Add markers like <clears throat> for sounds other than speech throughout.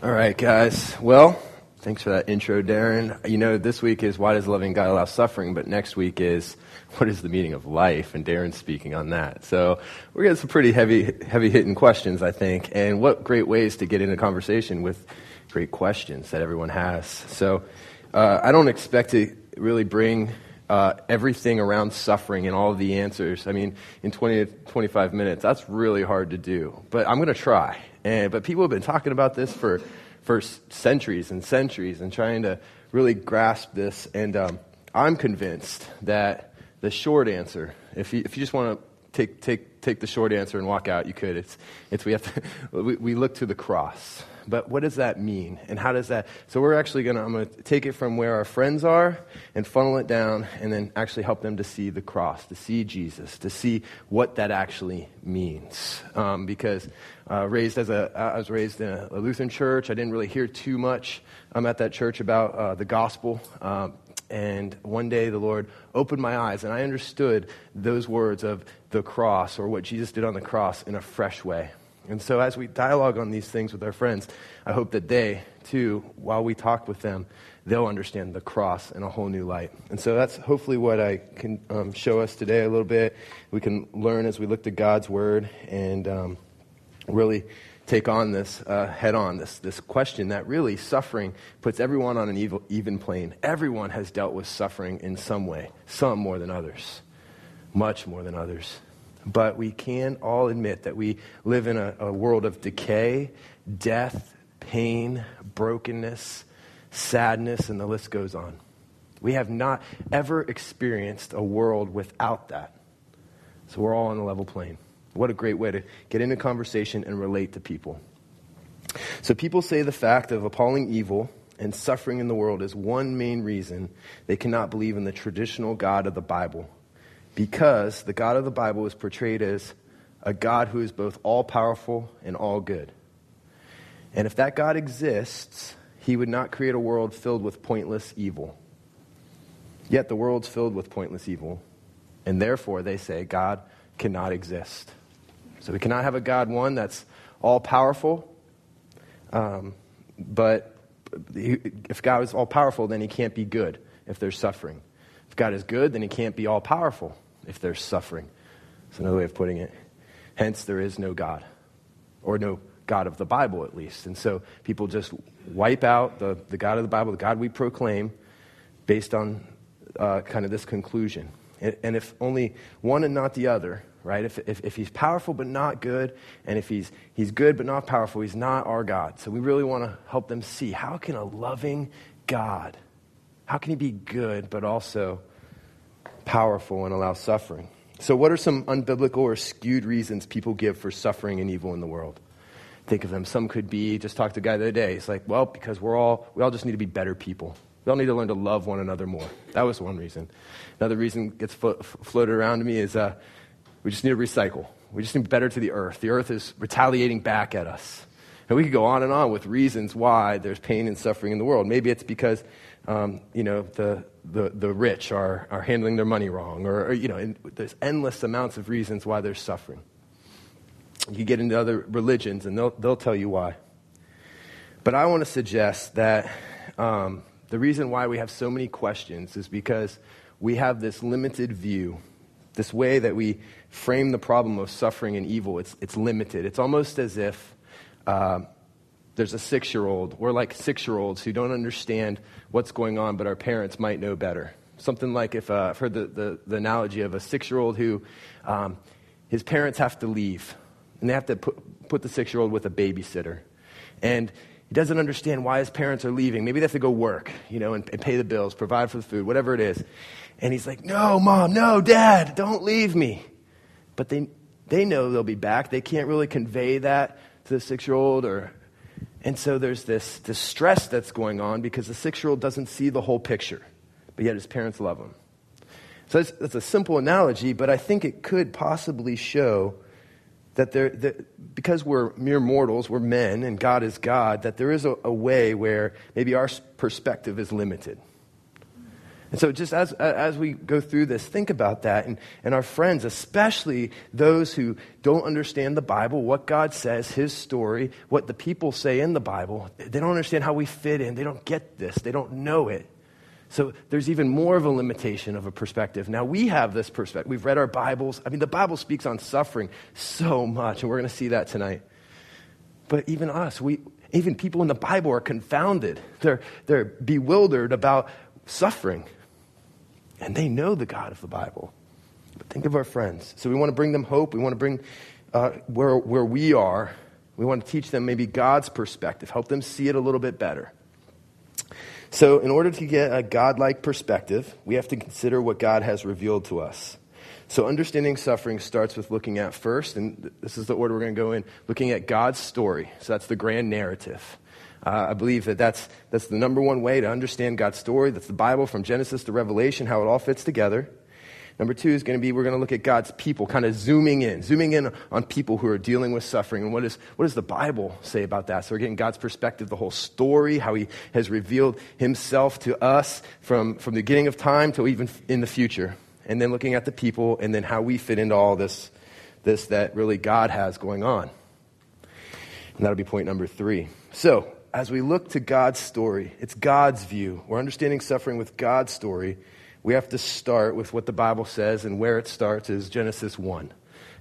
All right, guys. Well, thanks for that intro, Darren. You know, this week is why does loving God allow suffering, but next week is what is the meaning of life, and Darren's speaking on that. So we're getting some pretty heavy, heavy hitting questions, I think, and what great ways to get into conversation with great questions that everyone has. So uh, I don't expect to really bring uh, everything around suffering and all of the answers. I mean, in 20 to 25 minutes, that's really hard to do. But I'm going to try. And, but people have been talking about this for, for centuries and centuries and trying to really grasp this. And um, I'm convinced that the short answer, if you, if you just want to take, take, take the short answer and walk out, you could. It's, it's we, have to, <laughs> we, we look to the cross. But what does that mean? And how does that? So we're actually going to, I'm going to take it from where our friends are and funnel it down and then actually help them to see the cross, to see Jesus, to see what that actually means. Um, because uh, raised as a, I was raised in a Lutheran church. I didn't really hear too much um, at that church about uh, the gospel. Um, and one day the Lord opened my eyes, and I understood those words of the cross or what Jesus did on the cross in a fresh way. And so, as we dialogue on these things with our friends, I hope that they, too, while we talk with them, they'll understand the cross in a whole new light. And so, that's hopefully what I can um, show us today a little bit. We can learn as we look to God's Word and um, really take on this uh, head on, this, this question that really suffering puts everyone on an evil, even plane. Everyone has dealt with suffering in some way, some more than others, much more than others. But we can all admit that we live in a, a world of decay, death, pain, brokenness, sadness, and the list goes on. We have not ever experienced a world without that. So we're all on a level plane. What a great way to get into conversation and relate to people. So people say the fact of appalling evil and suffering in the world is one main reason they cannot believe in the traditional God of the Bible because the God of the Bible is portrayed as a God who is both all powerful and all good. And if that God exists, he would not create a world filled with pointless evil. Yet the world's filled with pointless evil, and therefore they say God cannot exist. So we cannot have a God, one, that's all powerful, um, but if God is all powerful, then he can't be good if there's suffering. If God is good, then he can't be all powerful if there's suffering. It's another way of putting it. Hence, there is no God, or no God of the Bible, at least. And so people just wipe out the, the God of the Bible, the God we proclaim, based on uh, kind of this conclusion. And, and if only one and not the other, right? If, if, if, he's powerful but not good, and if he's, he's good but not powerful, he's not our God. So we really want to help them see how can a loving God, how can he be good but also powerful and allow suffering. So, what are some unbiblical or skewed reasons people give for suffering and evil in the world? Think of them. Some could be just talk to a guy the other day. He's like, well, because we're all, we all just need to be better people. We all need to learn to love one another more. That was one reason. Another reason gets flo- floated around to me is uh, we just need to recycle. We just need better to the earth. The earth is retaliating back at us. And we could go on and on with reasons why there's pain and suffering in the world. Maybe it's because, um, you know, the, the, the rich are, are handling their money wrong, or, or you know, there's endless amounts of reasons why there's suffering. You get into other religions, and they'll, they'll tell you why. But I want to suggest that um, the reason why we have so many questions is because we have this limited view, this way that we frame the problem of suffering and evil. It's, it's limited. It's almost as if uh, there's a six year old. We're like six year olds who don't understand what's going on, but our parents might know better. Something like if uh, I've heard the, the, the, analogy of a six year old who um, his parents have to leave, and they have to put, put the six year old with a babysitter. And he doesn't understand why his parents are leaving. Maybe they have to go work, you know, and, and pay the bills, provide for the food, whatever it is. And he's like, No, mom, no, dad, don't leave me. But they, they know they'll be back. They can't really convey that to the six year old or and so there's this, this stress that's going on because the six year old doesn't see the whole picture, but yet his parents love him. So that's, that's a simple analogy, but I think it could possibly show that, there, that because we're mere mortals, we're men, and God is God, that there is a, a way where maybe our perspective is limited. And so, just as, as we go through this, think about that. And, and our friends, especially those who don't understand the Bible, what God says, His story, what the people say in the Bible, they don't understand how we fit in. They don't get this, they don't know it. So, there's even more of a limitation of a perspective. Now, we have this perspective. We've read our Bibles. I mean, the Bible speaks on suffering so much, and we're going to see that tonight. But even us, we, even people in the Bible are confounded. They're, they're bewildered about suffering. And they know the God of the Bible. But think of our friends. So we want to bring them hope. We want to bring uh, where, where we are. We want to teach them maybe God's perspective, help them see it a little bit better. So, in order to get a godlike perspective, we have to consider what God has revealed to us. So, understanding suffering starts with looking at first, and this is the order we're going to go in, looking at God's story. So, that's the grand narrative. Uh, I believe that that's, that's the number one way to understand God's story. That's the Bible from Genesis to Revelation, how it all fits together. Number two is going to be we're going to look at God's people, kind of zooming in, zooming in on people who are dealing with suffering. And what, is, what does the Bible say about that? So we're getting God's perspective, the whole story, how He has revealed Himself to us from, from the beginning of time to even in the future. And then looking at the people and then how we fit into all this, this that really God has going on. And that'll be point number three. So, as we look to God's story, it's God's view. We're understanding suffering with God's story. We have to start with what the Bible says, and where it starts is Genesis 1.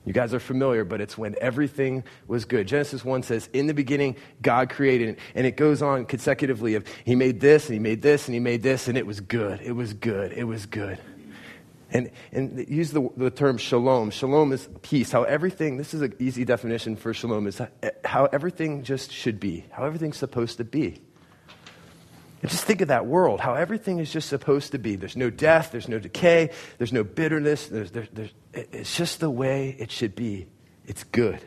You guys are familiar, but it's when everything was good. Genesis 1 says, In the beginning, God created. it. And it goes on consecutively of He made this, and He made this, and He made this, and it was good. It was good. It was good. And, and use the, the term shalom. Shalom is peace. How everything, this is an easy definition for shalom, is how everything just should be, how everything's supposed to be. And just think of that world, how everything is just supposed to be. There's no death, there's no decay, there's no bitterness. There's, there's, there's, it's just the way it should be. It's good.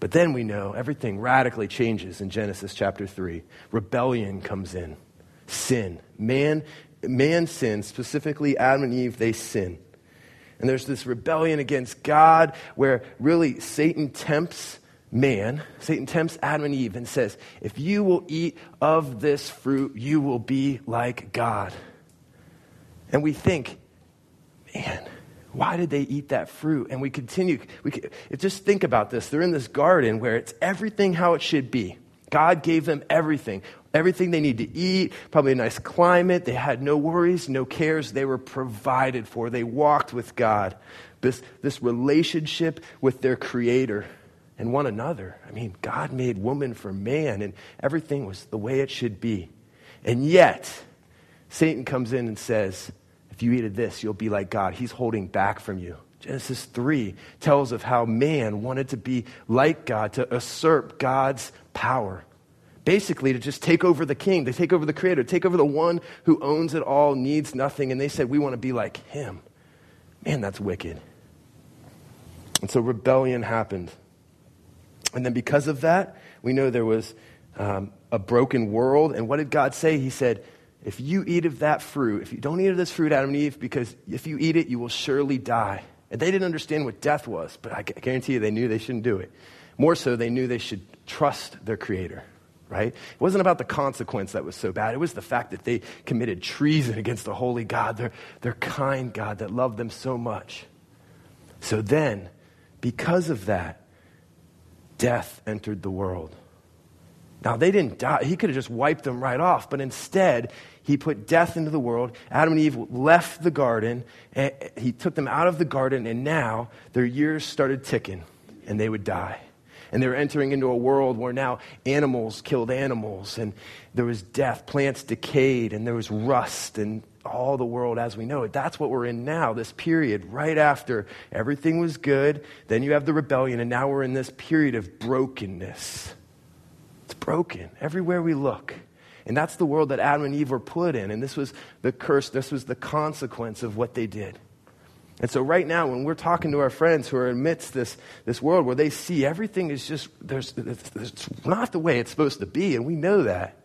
But then we know everything radically changes in Genesis chapter 3. Rebellion comes in, sin. Man man sins, specifically Adam and Eve, they sin. And there's this rebellion against God where really Satan tempts man, Satan tempts Adam and Eve and says, If you will eat of this fruit, you will be like God. And we think, man, why did they eat that fruit? And we continue, we just think about this. They're in this garden where it's everything how it should be. God gave them everything everything they need to eat, probably a nice climate. They had no worries, no cares. They were provided for. They walked with God. This, this relationship with their Creator and one another. I mean, God made woman for man, and everything was the way it should be. And yet, Satan comes in and says, If you eat of this, you'll be like God. He's holding back from you. Genesis 3 tells of how man wanted to be like God, to usurp God's power basically to just take over the king, to take over the creator, take over the one who owns it all, needs nothing. And they said, We want to be like him. Man, that's wicked. And so rebellion happened. And then because of that, we know there was um, a broken world. And what did God say? He said, If you eat of that fruit, if you don't eat of this fruit, Adam and Eve, because if you eat it, you will surely die. And they didn't understand what death was, but I guarantee you they knew they shouldn't do it. More so, they knew they should trust their Creator right? It wasn't about the consequence that was so bad. It was the fact that they committed treason against the holy God, their, their kind God that loved them so much. So then, because of that, death entered the world. Now, they didn't die. He could have just wiped them right off, but instead, he put death into the world. Adam and Eve left the garden, and he took them out of the garden, and now their years started ticking, and they would die. And they were entering into a world where now animals killed animals, and there was death, plants decayed, and there was rust, and all the world as we know it. That's what we're in now, this period right after everything was good. Then you have the rebellion, and now we're in this period of brokenness. Broken everywhere we look. And that's the world that Adam and Eve were put in. And this was the curse, this was the consequence of what they did. And so, right now, when we're talking to our friends who are amidst this, this world where they see everything is just, there's, it's not the way it's supposed to be, and we know that,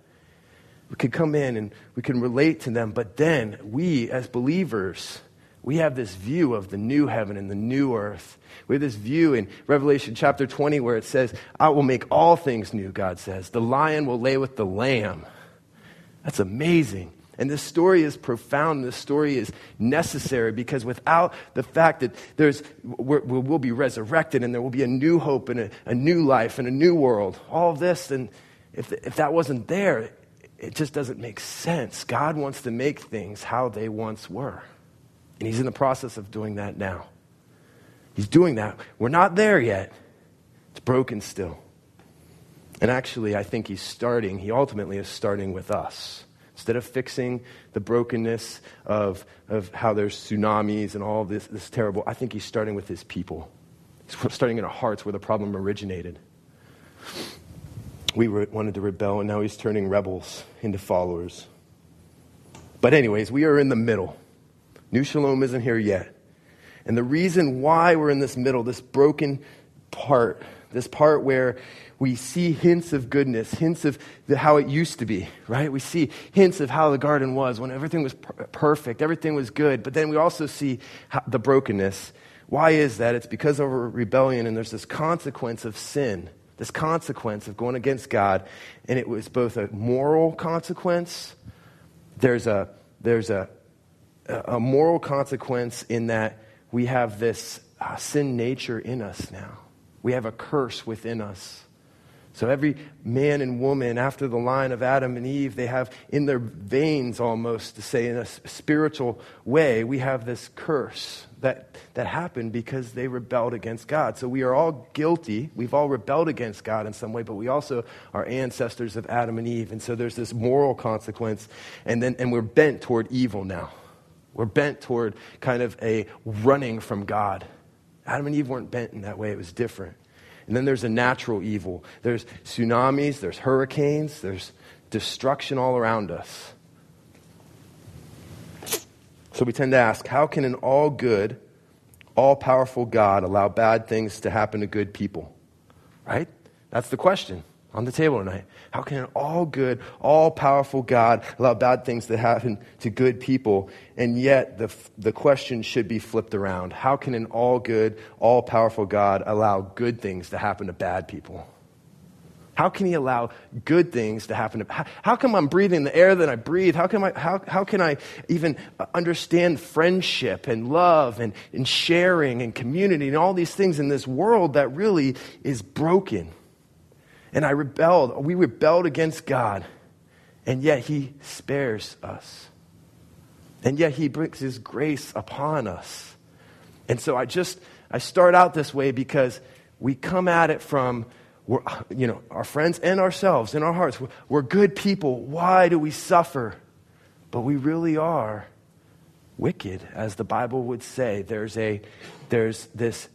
we can come in and we can relate to them. But then, we as believers, we have this view of the new heaven and the new earth. We have this view in Revelation chapter 20 where it says, I will make all things new, God says. The lion will lay with the lamb. That's amazing. And this story is profound. This story is necessary because without the fact that there's, we will be resurrected and there will be a new hope and a, a new life and a new world, all this, and if, if that wasn't there, it just doesn't make sense. God wants to make things how they once were. And He's in the process of doing that now. He's doing that. We're not there yet. It's broken still. And actually, I think He's starting, He ultimately is starting with us. Instead of fixing the brokenness of, of how there's tsunamis and all this, this terrible, I think He's starting with His people. He's <laughs> starting in our hearts where the problem originated we re- wanted to rebel, and now he's turning rebels into followers. But, anyways, we are in the middle. New Shalom isn't here yet. And the reason why we're in this middle, this broken part, this part where we see hints of goodness, hints of the, how it used to be, right? We see hints of how the garden was when everything was per- perfect, everything was good, but then we also see how, the brokenness. Why is that? It's because of rebellion, and there's this consequence of sin this consequence of going against God, and it was both a moral consequence. There's a there's a a moral consequence in that we have this uh, sin nature in us now. We have a curse within us. So every man and woman after the line of Adam and Eve, they have in their veins almost to say in a spiritual way, we have this curse that, that happened because they rebelled against God. So we are all guilty. We've all rebelled against God in some way, but we also are ancestors of Adam and Eve. And so there's this moral consequence, and then and we're bent toward evil now. We're bent toward kind of a running from God. Adam and Eve weren't bent in that way, it was different. And then there's a natural evil. There's tsunamis, there's hurricanes, there's destruction all around us. So we tend to ask how can an all good, all powerful God allow bad things to happen to good people? Right? That's the question on the table tonight. How can an all good, all powerful God allow bad things to happen to good people? And yet the, the question should be flipped around. How can an all good, all powerful God allow good things to happen to bad people? How can he allow good things to happen? How, how come I'm breathing the air that I breathe? How, can I, how, how can I even understand friendship and love and, and sharing and community and all these things in this world that really is broken? And I rebelled. We rebelled against God. And yet He spares us. And yet He brings His grace upon us. And so I just, I start out this way because we come at it from, you know, our friends and ourselves in our hearts. We're, we're good people. Why do we suffer? But we really are wicked, as the Bible would say. There's, a, there's this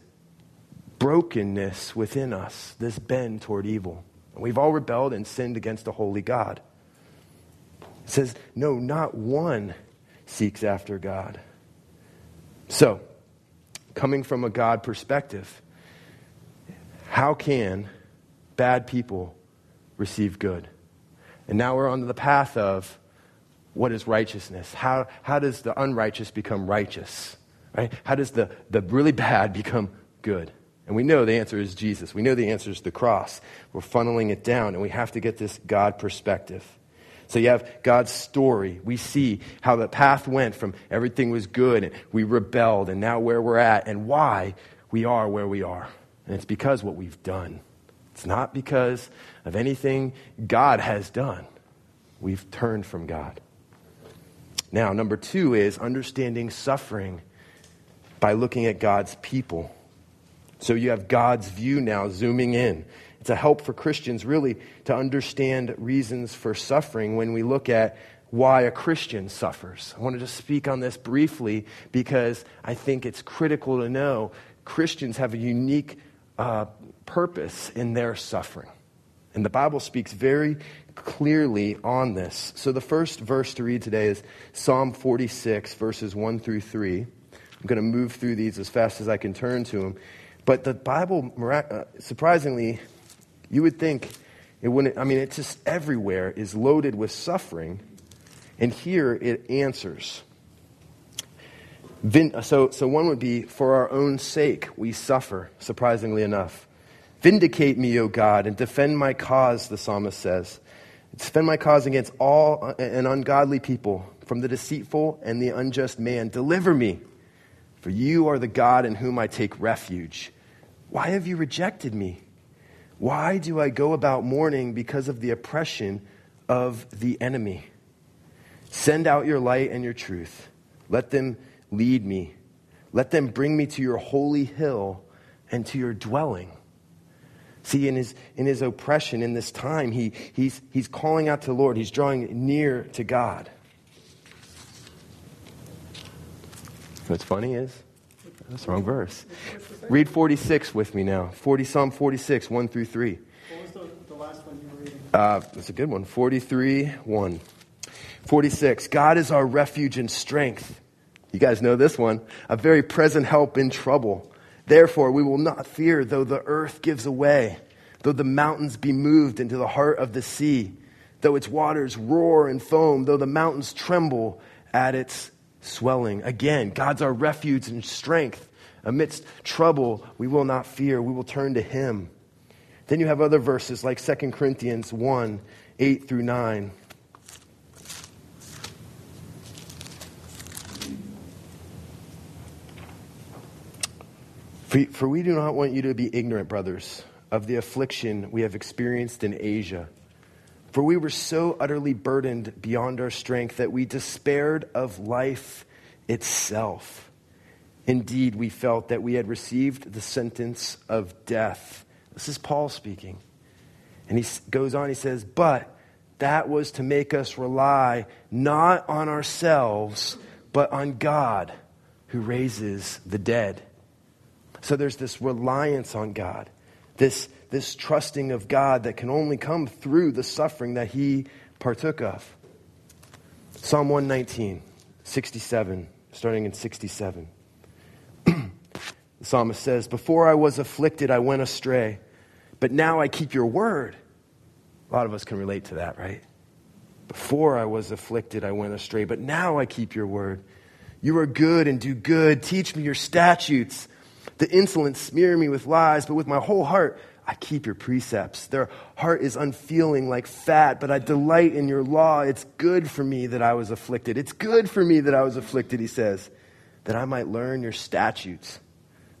brokenness within us, this bend toward evil. And we've all rebelled and sinned against a holy God. It says, no, not one seeks after God. So, coming from a God perspective, how can bad people receive good? And now we're on the path of what is righteousness? How, how does the unrighteous become righteous? Right? How does the, the really <laughs> bad become good? And we know the answer is Jesus. We know the answer is the cross. We're funneling it down, and we have to get this God perspective. So you have God's story. We see how the path went from everything was good, and we rebelled, and now where we're at, and why we are where we are. And it's because what we've done. It's not because of anything God has done. We've turned from God. Now, number two is understanding suffering by looking at God's people. So you have God's view now zooming in. It's a help for Christians really to understand reasons for suffering when we look at why a Christian suffers. I want to just speak on this briefly because I think it's critical to know Christians have a unique uh, purpose in their suffering. And the Bible speaks very clearly on this. So the first verse to read today is Psalm 46, verses 1 through 3. I'm going to move through these as fast as I can turn to them. But the Bible, uh, surprisingly, you would think it wouldn't, I mean, it's just everywhere is loaded with suffering. And here it answers. So, so one would be, for our own sake, we suffer, surprisingly enough. Vindicate me, O God, and defend my cause, the psalmist says. Defend my cause against all uh, an ungodly people. from the deceitful and the unjust man. Deliver me, for you are the God in whom I take refuge. Why have you rejected me? Why do I go about mourning because of the oppression of the enemy? Send out your light and your truth. Let them lead me. Let them bring me to your holy hill and to your dwelling. See, in his, in his oppression in this time, he, he's, he's calling out to the Lord. He's drawing near to God. What's funny is, that's the wrong verse. Read 46 with me now. 40, Psalm 46, 1 through 3. What was the, the last one you were reading? Uh, that's a good one. 43, 1. 46. God is our refuge and strength. You guys know this one. A very present help in trouble. Therefore, we will not fear though the earth gives away, though the mountains be moved into the heart of the sea, though its waters roar and foam, though the mountains tremble at its swelling. Again, God's our refuge and strength. Amidst trouble, we will not fear. We will turn to Him. Then you have other verses like 2 Corinthians 1 8 through 9. For, for we do not want you to be ignorant, brothers, of the affliction we have experienced in Asia. For we were so utterly burdened beyond our strength that we despaired of life itself. Indeed, we felt that we had received the sentence of death. This is Paul speaking. And he goes on, he says, But that was to make us rely not on ourselves, but on God who raises the dead. So there's this reliance on God, this, this trusting of God that can only come through the suffering that he partook of. Psalm 119, 67, starting in 67. <clears throat> the psalmist says, Before I was afflicted, I went astray, but now I keep your word. A lot of us can relate to that, right? Before I was afflicted, I went astray, but now I keep your word. You are good and do good. Teach me your statutes. The insolent smear me with lies, but with my whole heart I keep your precepts. Their heart is unfeeling like fat, but I delight in your law. It's good for me that I was afflicted. It's good for me that I was afflicted, he says, that I might learn your statutes.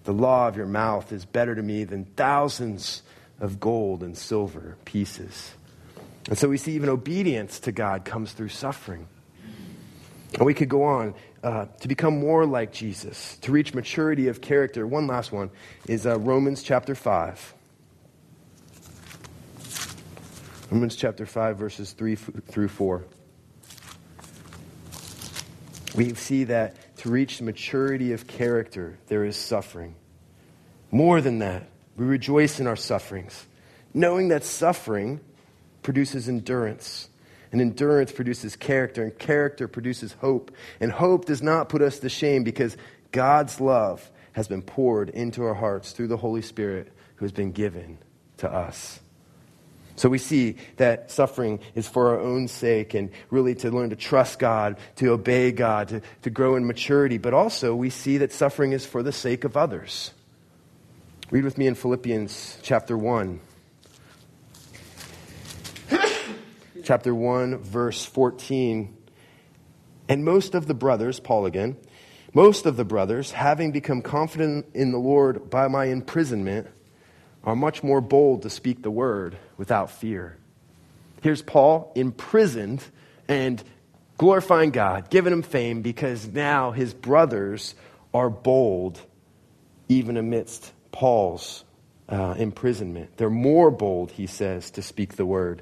The law of your mouth is better to me than thousands of gold and silver pieces. And so we see even obedience to God comes through suffering. And we could go on uh, to become more like Jesus, to reach maturity of character. One last one is uh, Romans chapter 5. Romans chapter 5, verses 3 through 4. We see that to reach maturity of character, there is suffering. More than that, we rejoice in our sufferings, knowing that suffering produces endurance and endurance produces character, and character produces hope. And hope does not put us to shame because God's love has been poured into our hearts through the Holy Spirit who has been given to us. So we see that suffering is for our own sake and really to learn to trust God, to obey God, to, to grow in maturity. But also we see that suffering is for the sake of others. Read with me in Philippians chapter 1. <coughs> chapter 1, verse 14. And most of the brothers, Paul again, most of the brothers, having become confident in the Lord by my imprisonment, are much more bold to speak the word without fear. Here's Paul imprisoned and glorifying God, giving him fame because now his brothers are bold even amidst Paul's uh, imprisonment. They're more bold, he says, to speak the word.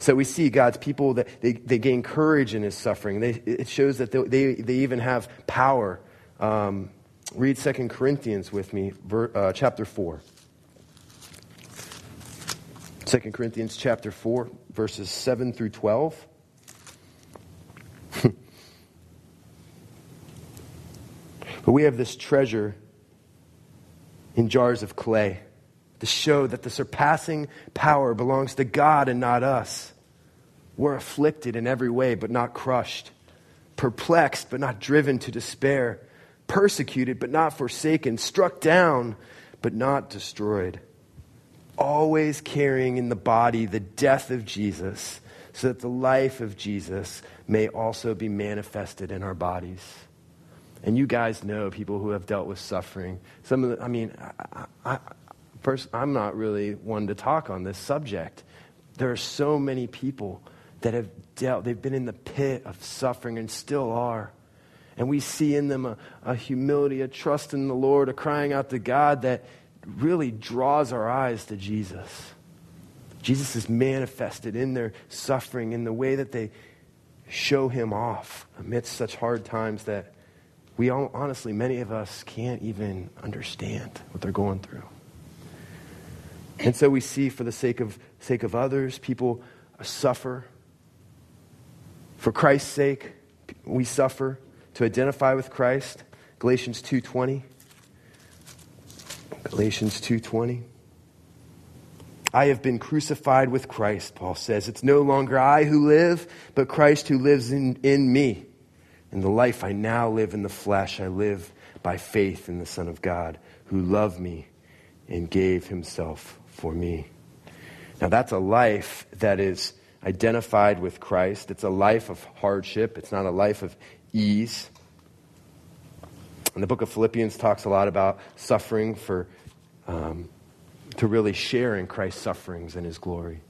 So we see God's people that they, they gain courage in his suffering. They, it shows that they, they, they even have power. Um, read 2 Corinthians with me, ver, uh, chapter 4. 2 Corinthians chapter 4, verses 7 through 12. <laughs> but we have this treasure in jars of clay to show that the surpassing power belongs to God and not us. We're afflicted in every way, but not crushed, perplexed, but not driven to despair, persecuted, but not forsaken, struck down, but not destroyed. Always carrying in the body the death of Jesus, so that the life of Jesus may also be manifested in our bodies. And you guys know people who have dealt with suffering. Some of the, I mean, I, I, first, I'm not really one to talk on this subject. There are so many people that have dealt, they've been in the pit of suffering and still are. And we see in them a, a humility, a trust in the Lord, a crying out to God that really draws our eyes to Jesus. Jesus is manifested in their suffering, in the way that they show him off amidst such hard times that we all, honestly, many of us can't even understand what they're going through. And so we see, for the sake of, sake of others, people suffer. For Christ's sake, we suffer to identify with Christ. Galatians 2:20. Galatians 2:20. I have been crucified with Christ, Paul says. It's no longer I who live, but Christ who lives in, in me. In the life I now live in the flesh, I live by faith in the Son of God who loved me and gave himself for me. Now, that's a life that is identified with Christ. It's a life of hardship, it's not a life of ease. And the book of Philippians talks a lot about suffering for, um, to really share in Christ's sufferings and his glory.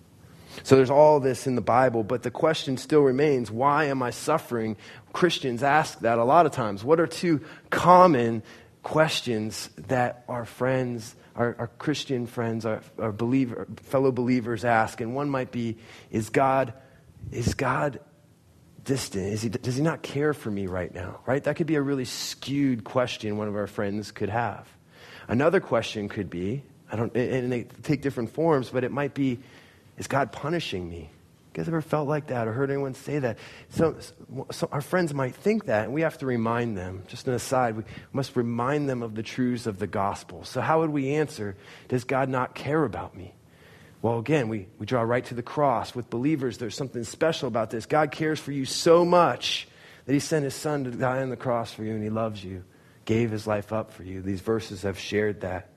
So there's all this in the Bible, but the question still remains why am I suffering? Christians ask that a lot of times. What are two common questions that our friends, our, our Christian friends, our, our believer, fellow believers ask? And one might be Is God, is God distant? Is he, does he not care for me right now? Right? That could be a really skewed question one of our friends could have. Another question could be, I don't, and they take different forms, but it might be, is God punishing me? You guys ever felt like that or heard anyone say that? So, so, our friends might think that, and we have to remind them. Just an aside, we must remind them of the truths of the gospel. So, how would we answer, Does God not care about me? Well, again, we, we draw right to the cross. With believers, there's something special about this. God cares for you so much that He sent His Son to die on the cross for you, and He loves you, gave His life up for you. These verses have shared that.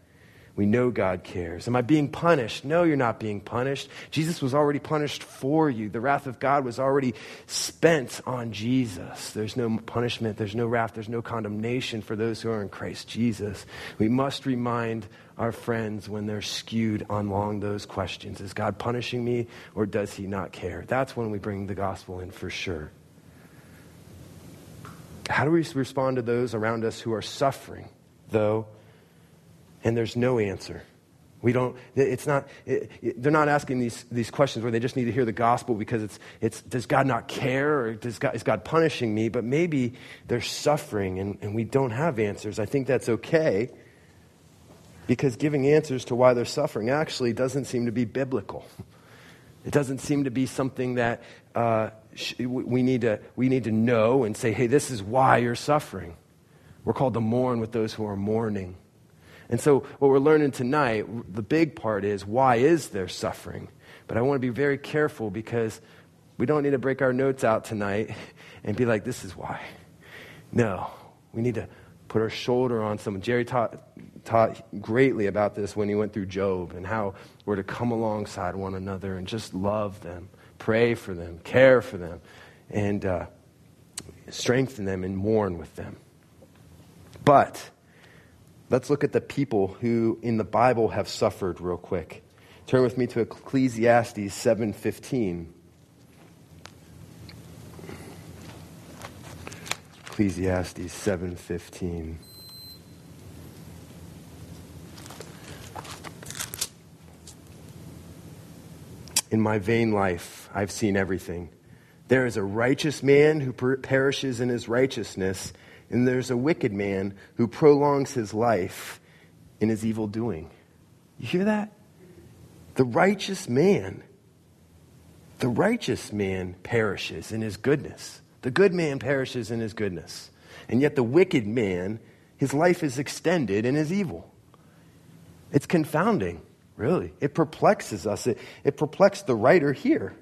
We know God cares. Am I being punished? No, you're not being punished. Jesus was already punished for you. The wrath of God was already spent on Jesus. There's no punishment, there's no wrath, there's no condemnation for those who are in Christ Jesus. We must remind our friends when they're skewed along those questions Is God punishing me or does he not care? That's when we bring the gospel in for sure. How do we respond to those around us who are suffering, though? And there's no answer. We don't, it's not, it, they're not asking these, these questions where they just need to hear the gospel because it's, it's does God not care or does God, is God punishing me? But maybe they're suffering and, and we don't have answers. I think that's okay because giving answers to why they're suffering actually doesn't seem to be biblical. It doesn't seem to be something that uh, we, need to, we need to know and say, hey, this is why you're suffering. We're called to mourn with those who are mourning. And so, what we're learning tonight, the big part is why is there suffering? But I want to be very careful because we don't need to break our notes out tonight <laughs> and be like, this is why. No, we need to put our shoulder on someone. Jerry taught, taught greatly about this when he went through Job and how we're to come alongside one another and just love them, pray for them, care for them, and uh, strengthen them and mourn with them. But Let's look at the people who in the Bible have suffered real quick. Turn with me to Ecclesiastes 7:15. Ecclesiastes 7:15. In my vain life, I've seen everything. There is a righteous man who per- perishes in his righteousness and there's a wicked man who prolongs his life in his evil doing. You hear that? The righteous man, the righteous man perishes in his goodness. The good man perishes in his goodness. And yet the wicked man, his life is extended in his evil. It's confounding, really. It perplexes us. It, it perplexed the writer here.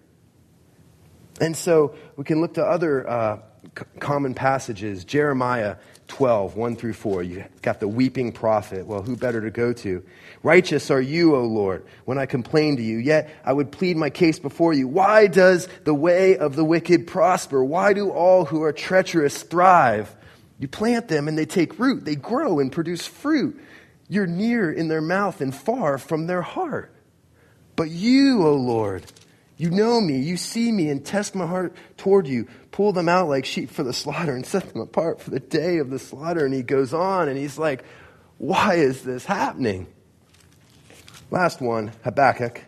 And so we can look to other uh, c- common passages. Jeremiah 12, 1 through 4. You got the weeping prophet. Well, who better to go to? Righteous are you, O Lord, when I complain to you. Yet I would plead my case before you. Why does the way of the wicked prosper? Why do all who are treacherous thrive? You plant them and they take root. They grow and produce fruit. You're near in their mouth and far from their heart. But you, O Lord, you know me, you see me, and test my heart toward you. Pull them out like sheep for the slaughter and set them apart for the day of the slaughter. And he goes on and he's like, Why is this happening? Last one, Habakkuk.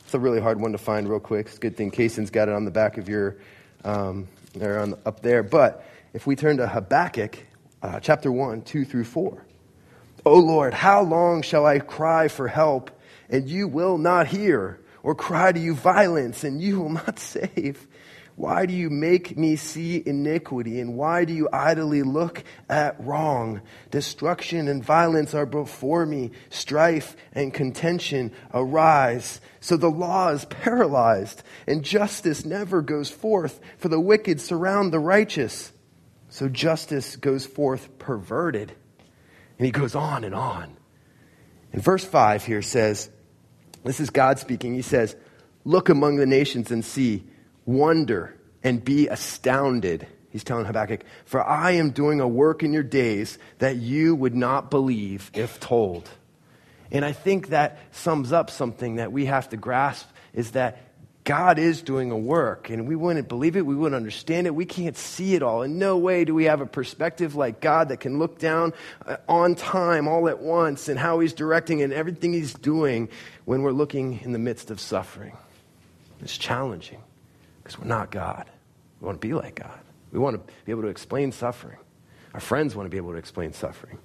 It's a really hard one to find real quick. It's a good thing Kason's got it on the back of your, um, or on, up there. But if we turn to Habakkuk, uh, chapter 1, 2 through 4. O Lord, how long shall I cry for help, and you will not hear, or cry to you violence, and you will <laughs> not save? Why do you make me see iniquity? And why do you idly look at wrong? Destruction and violence are before me. Strife and contention arise. So the law is paralyzed, and justice never goes forth, for the wicked surround the righteous. So justice goes forth perverted. And he goes on and on. And verse 5 here says, This is God speaking. He says, Look among the nations and see wonder and be astounded. He's telling Habakkuk, For I am doing a work in your days that you would not believe if told. And I think that sums up something that we have to grasp is that God is doing a work, and we wouldn't believe it, we wouldn't understand it, we can't see it all. In no way do we have a perspective like God that can look down uh, on time all at once and how He's directing and everything He's doing when we're looking in the midst of suffering. It's challenging because we're not God. We want to be like God. We want to be able to explain suffering. Our friends want to be able to explain suffering.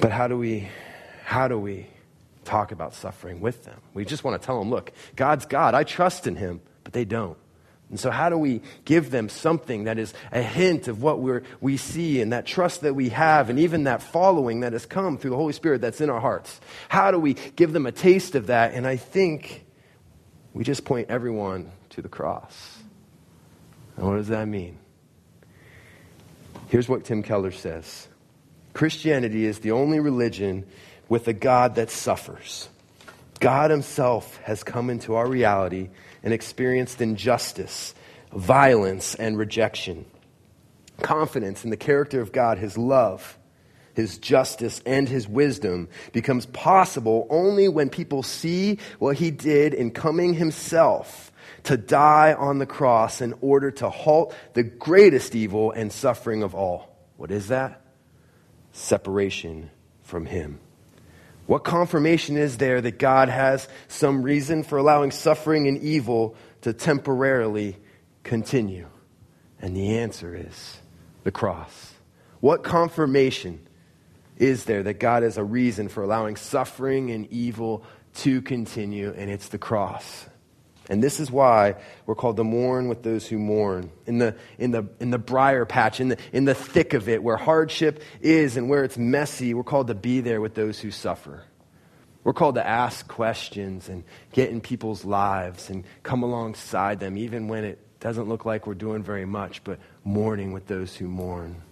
But how do we, how do we talk about suffering with them? We just want to tell them, look, God's God. I trust in Him, but they don't. And so, how do we give them something that is a hint of what we're, we see and that trust that we have and even that following that has come through the Holy Spirit that's in our hearts? How do we give them a taste of that? And I think we just point everyone to the cross. And what does that mean? Here's what Tim Keller says Christianity is the only religion with a God that suffers. God Himself has come into our reality and experienced injustice, violence, and rejection. Confidence in the character of God, His love, His justice, and His wisdom becomes possible only when people see what He did in coming Himself to die on the cross in order to halt the greatest evil and suffering of all. What is that? Separation from Him. What confirmation is there that God has some reason for allowing suffering and evil to temporarily continue? And the answer is the cross. What confirmation is there that God has a reason for allowing suffering and evil to continue? And it's the cross. And this is why we're called to mourn with those who mourn. In the, in the, in the briar patch, in the, in the thick of it, where hardship is and where it's messy, we're called to be there with those who suffer. We're called to ask questions and get in people's lives and come alongside them, even when it doesn't look like we're doing very much, but mourning with those who mourn.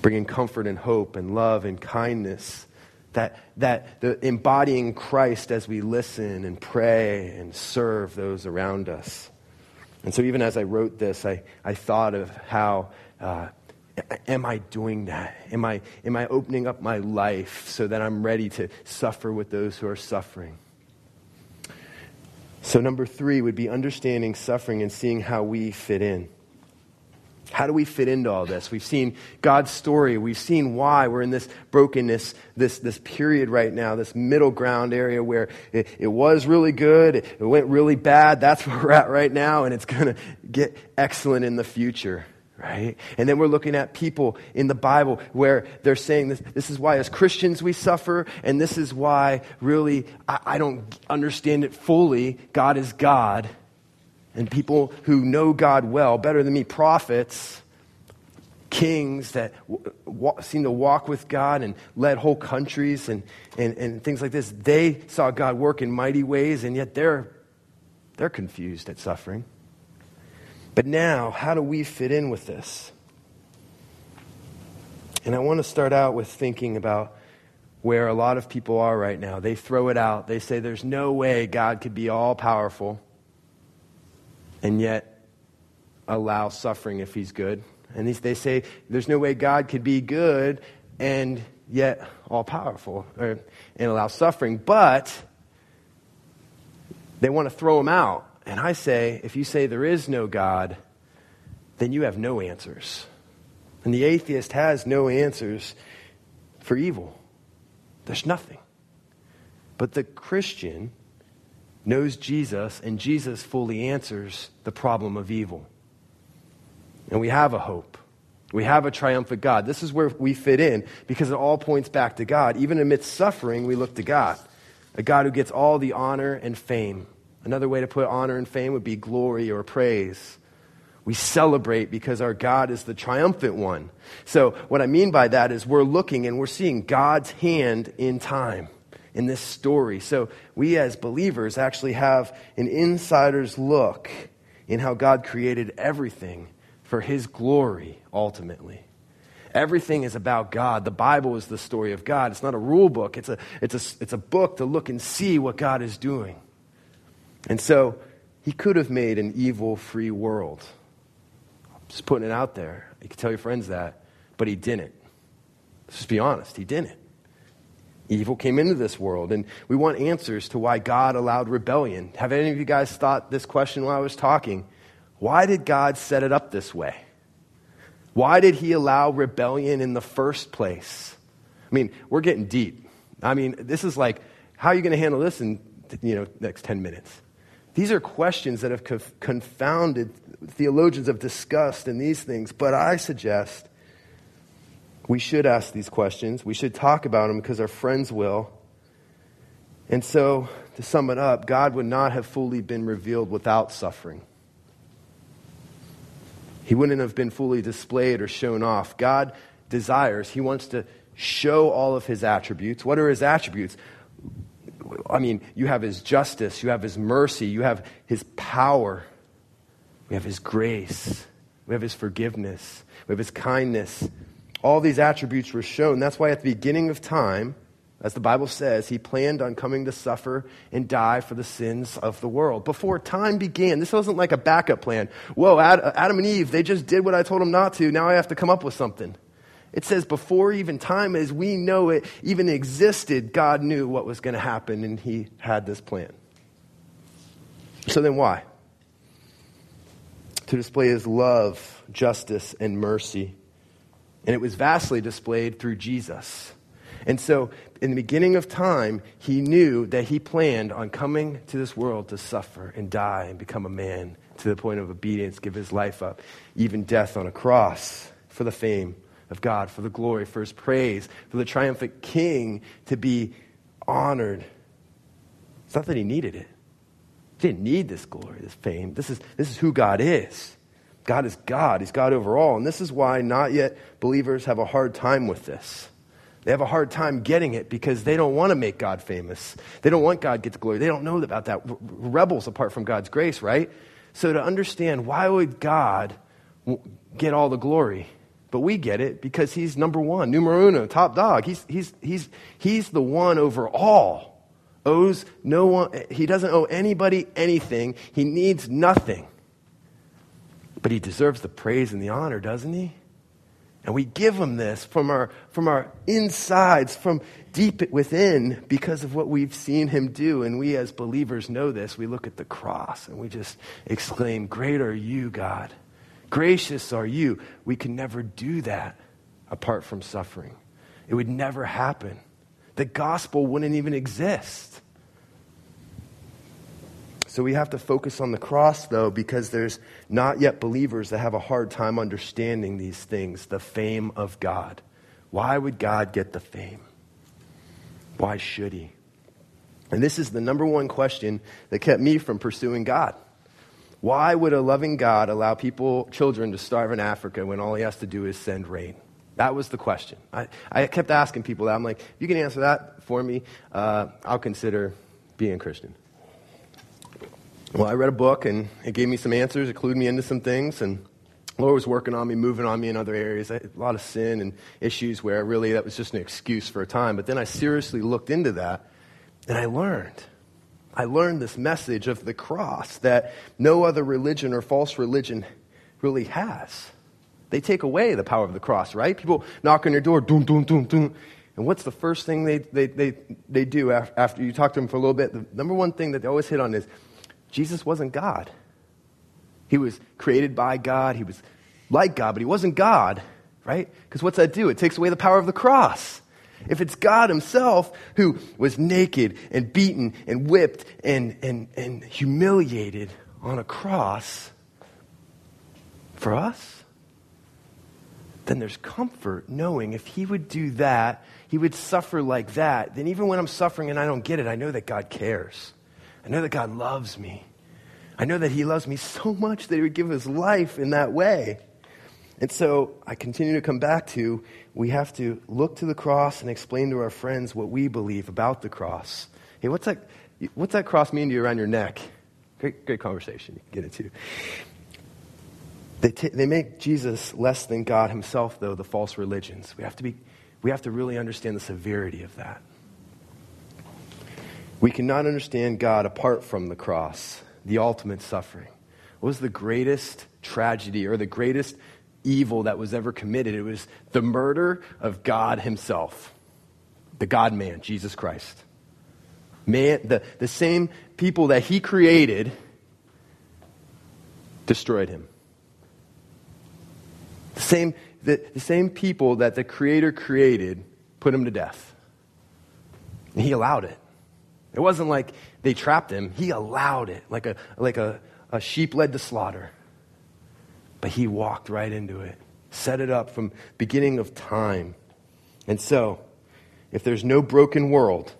Bringing comfort and hope and love and kindness that, that the embodying Christ as we listen and pray and serve those around us. And so, even as I wrote this, I, I thought of how uh, am I doing that? Am I, am I opening up my life so that I'm ready to suffer with those who are suffering? So, number three would be understanding suffering and seeing how we fit in. How do we fit into all this? We've seen God's story. We've seen why we're in this brokenness, this, this period right now, this middle ground area where it, it was really good, it went really bad. That's <laughs> where we're at right now, and it's going to get excellent in the future right? And then we're looking at people in the Bible where they're saying this, this is why as Christians we suffer, and this is why really I, I don't understand it fully. God is God and people who know God well, better than me, prophets, kings that w- seem to walk with God and led whole countries and, and, and things like this, they saw God work in mighty ways, and yet they're They're confused at suffering. But now, how do we fit in with this? And I want to start out with thinking about where a lot of people are right now. They throw it out. They say there's no way God could be all powerful and yet allow suffering if he's good. And they say there's no way God could be good and yet all powerful and allow suffering. But they want to throw him out. And I say, if you say there is no God, then you have no answers. And the atheist has no answers for evil. There's nothing. But the Christian knows Jesus, and Jesus fully answers the problem of evil. And we have a hope. We have a triumphant God. This is where we fit in because it all points back to God. Even amidst suffering, we look to God, a God who gets all the honor and fame. Another way to put honor and fame would be glory or praise. We celebrate because our God is the triumphant one. So, what I mean by that is we're looking and we're seeing God's hand in time in this story. So, we as believers actually have an insider's look in how God created everything for His glory ultimately. Everything is about God. The Bible is the story of God. It's not a rule book, it's a, it's a, it's a book to look and see what God is doing. And so, He could have made an evil free world. Just putting it out there. You can tell your friends that, but he didn't. Let's just be honest, he didn't. Evil came into this world, and we want answers to why God allowed rebellion. Have any of you guys thought this question while I was talking? Why did God set it up this way? Why did he allow rebellion in the first place? I mean, we're getting deep. I mean, this is like, how are you going to handle this in, you know, next 10 minutes? These are questions that have confounded theologians have discussed in these things, but I suggest we should ask these questions. We should talk about them because our friends will. And so, to sum it up, God would not have fully been revealed without suffering. He wouldn't have been fully displayed or shown off. God desires, He wants to show all of His attributes. What are His attributes? I mean, you have his justice, you have his mercy, you have his power, we have his grace, we have his forgiveness, we have his kindness. All these attributes were shown. That's why at the beginning of time, as the Bible says, he planned on coming to suffer and die for the sins of the world. Before time began, this wasn't like a backup plan. Whoa, Adam and Eve, they just did what I told them not to. Now I have to come up with something. It says, before even time as we know it even existed, God knew what was going to happen and he had this plan. So then why? To display his love, justice, and mercy. And it was vastly displayed through Jesus. And so, in the beginning of time, he knew that he planned on coming to this world to suffer and die and become a man to the point of obedience, give his life up, even death on a cross for the fame of God, for the glory, for his praise, for the triumphant king to be honored. It's not that he needed it. He didn't need this glory, this fame. This is, this is who God is. God is God. He's God over all. And this is why not yet believers have a hard time with this. They have a hard time getting it because they don't want to make God famous. They don't want God to get the glory. They don't know about that. Rebels apart from God's grace, right? So to understand why would God get all the glory? But we get it because he's number one, numero uno, top dog. He's, he's, he's, he's the one over all. Owes no one, he doesn't owe anybody anything. He needs nothing. But he deserves the praise and the honor, doesn't he? And we give him this from our, from our insides, from deep within, because of what we've seen him do. And we as believers know this. We look at the cross and we just exclaim, Great are you, God. Gracious are you. We can never do that apart from suffering. It would never happen. The gospel wouldn't even exist. So we have to focus on the cross, though, because there's not yet believers that have a hard time understanding these things the fame of God. Why would God get the fame? Why should he? And this is the number one question that kept me from pursuing God. Why would a loving God allow people, children, to starve in Africa when all he has to do is send rain? That was the question. I, I kept asking people that. I'm like, if you can answer that for me, uh, I'll consider being Christian. Well, I read a book and it gave me some answers, it clued me into some things, and Lord was working on me, moving on me in other areas. A lot of sin and issues where really that was just an excuse for a time. But then I seriously looked into that and I learned. I learned this message of the cross that no other religion or false religion really has. They take away the power of the cross, right? People knock on your door, doom, doom, doom, doom. And what's the first thing they, they, they, they do after you talk to them for a little bit? The number one thing that they always hit on is Jesus wasn't God. He was created by God. He was like God, but he wasn't God, right? Because what's that do? It takes away the power of the cross. If it's God himself who was naked and beaten and whipped and, and, and humiliated on a cross for us, then there's comfort knowing if he would do that, he would suffer like that, then even when I'm suffering and I don't get it, I know that God cares. I know that God loves me. I know that He loves me so much that He would give His life in that way. And so I continue to come back to we have to look to the cross and explain to our friends what we believe about the cross. Hey, what's that, what's that cross mean to you around your neck? Great, great conversation. You can get into. They, t- they make Jesus less than God himself, though, the false religions. We have, to be, we have to really understand the severity of that. We cannot understand God apart from the cross, the ultimate suffering. What was the greatest tragedy or the greatest evil that was ever committed? It was the murder of God Himself, the God man, Jesus Christ. Man, the, the same people that He created destroyed Him. The same, the, the same people that the Creator created put Him to death. And He allowed it. It wasn't like they trapped him. He allowed it, like a, like a, a sheep led to slaughter. But he walked right into it, set it up from beginning of time. And so, if there's no broken world,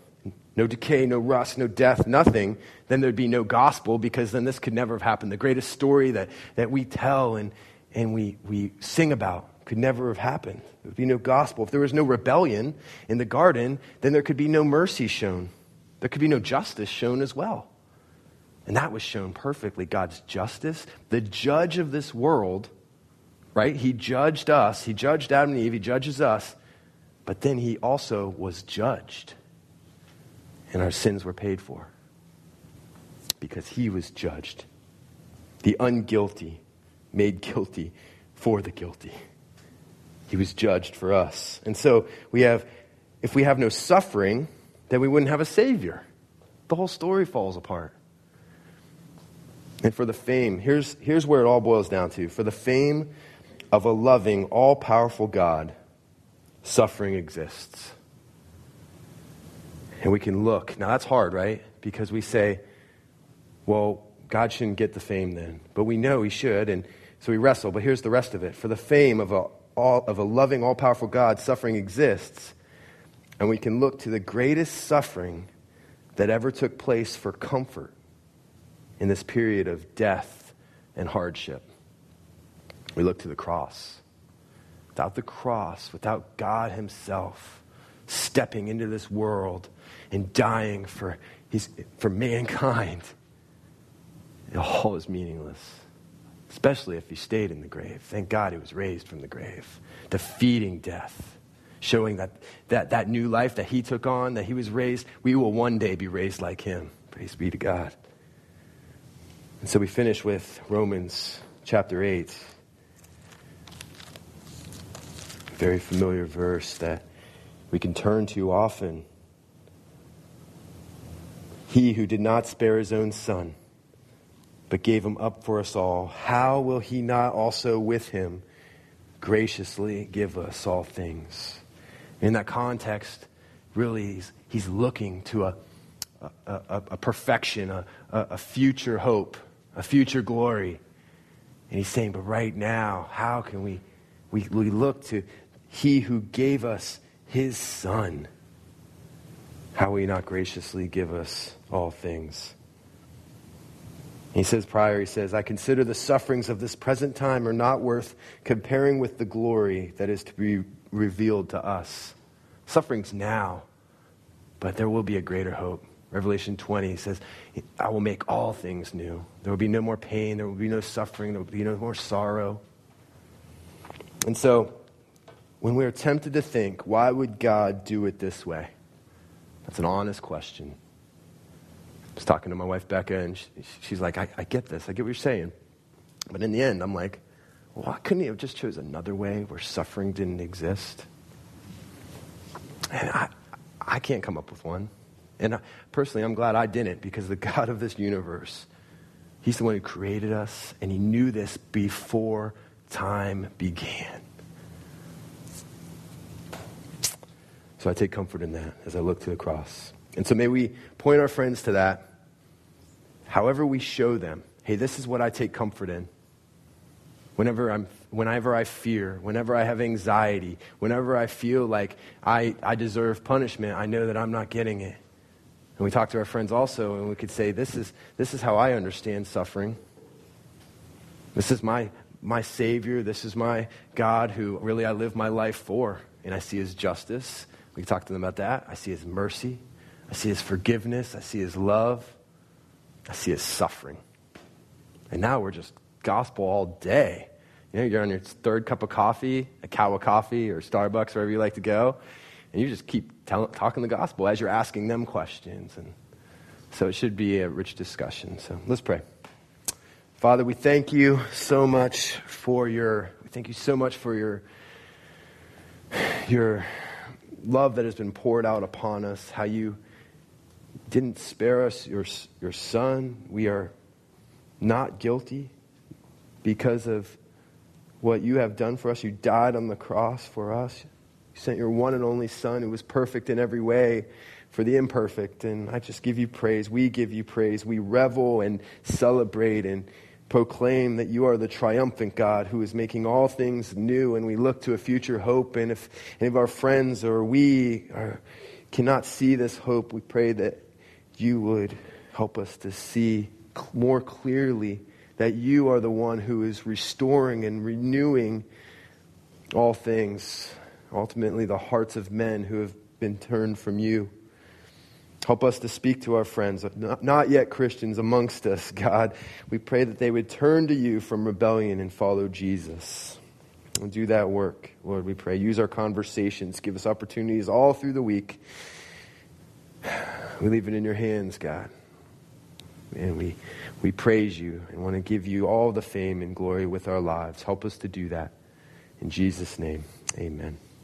no decay, no rust, no death, nothing, then there'd be no gospel because then this could never have happened. The greatest story that, that we tell and, and we, we sing about could never have happened. There would be no gospel. If there was no rebellion in the garden, then there could be no mercy shown. There could be no justice shown as well. And that was shown perfectly God's justice. The judge of this world, right? He judged us. He judged Adam and Eve. He judges us. But then he also was judged. And our sins were paid for. Because he was judged. The unguilty made guilty for the guilty. He was judged for us. And so we have, if we have no suffering, then we wouldn't have a Savior. The whole story falls apart. And for the fame, here's, here's where it all boils down to. For the fame of a loving, all powerful God, suffering exists. And we can look. Now, that's hard, right? Because we say, well, God shouldn't get the fame then. But we know he should, and so we wrestle. But here's the rest of it. For the fame of a, all, of a loving, all powerful God, suffering exists and we can look to the greatest suffering that ever took place for comfort in this period of death and hardship. We look to the cross. Without the cross, without God Himself stepping into this world and dying for, his, for mankind, it all is meaningless. Especially if He stayed in the grave. Thank God He was raised from the grave, defeating death showing that, that that new life that he took on, that he was raised, we will one day be raised like him. Praise be to God. And so we finish with Romans chapter 8. Very familiar verse that we can turn to often. He who did not spare his own son, but gave him up for us all, how will he not also with him graciously give us all things? In that context, really, he's, he's looking to a, a, a, a perfection, a, a future hope, a future glory. And he's saying, but right now, how can we, we, we look to he who gave us his son? How will he not graciously give us all things? He says prior, he says, I consider the sufferings of this present time are not worth comparing with the glory that is to be revealed to us. Suffering's now, but there will be a greater hope. Revelation 20 says, I will make all things new. There will be no more pain, there will be no suffering, there will be no more sorrow. And so, when we're tempted to think, why would God do it this way? That's an honest question. I was talking to my wife, Becca, and she, she's like, I, I get this. I get what you're saying. But in the end, I'm like, why couldn't he have just chose another way where suffering didn't exist? And I, I can't come up with one. And I, personally, I'm glad I didn't because the <laughs> God of this universe, He's the one who created us, and He knew this before time began. So I take comfort in that as I look to the cross. And so may we point our friends to that. However, we show them, hey, this is what I take comfort in. Whenever, I'm, whenever I fear, whenever I have anxiety, whenever I feel like I, I deserve punishment, I know that I'm not getting it. And we talk to our friends also, and we could say, this is, this is how I understand suffering. This is my, my Savior. This is my God who really I live my life for. And I see His justice. We talk to them about that. I see His mercy. I see His forgiveness. I see His love. I see His suffering. And now we're just gospel all day. You know, you're on your third cup of coffee, a cow of coffee or Starbucks, wherever you like to go, and you just keep tell, talking the gospel as you're asking them questions. And so it should be a rich discussion. So let's pray. Father, we thank you so much for your, we thank you so much for your, your love that has been poured out upon us, how you didn't spare us your, your son. We are not guilty because of what you have done for us. You died on the cross for us. You sent your one and only son who was perfect in every way for the imperfect. And I just give you praise. We give you praise. We revel and celebrate and proclaim that you are the triumphant God who is making all things new, and we look to a future hope. And if any of our friends or we are, cannot see this hope, we pray that you would help us to see more clearly that you are the one who is restoring and renewing all things, ultimately, the hearts of men who have been turned from you. Help us to speak to our friends, not yet Christians amongst us, God. We pray that they would turn to you from rebellion and follow Jesus. And do that work, Lord, we pray. Use our conversations. Give us opportunities all through the week. We leave it in your hands, God. And we, we praise you and want to give you all the fame and glory with our lives. Help us to do that. In Jesus' name, amen.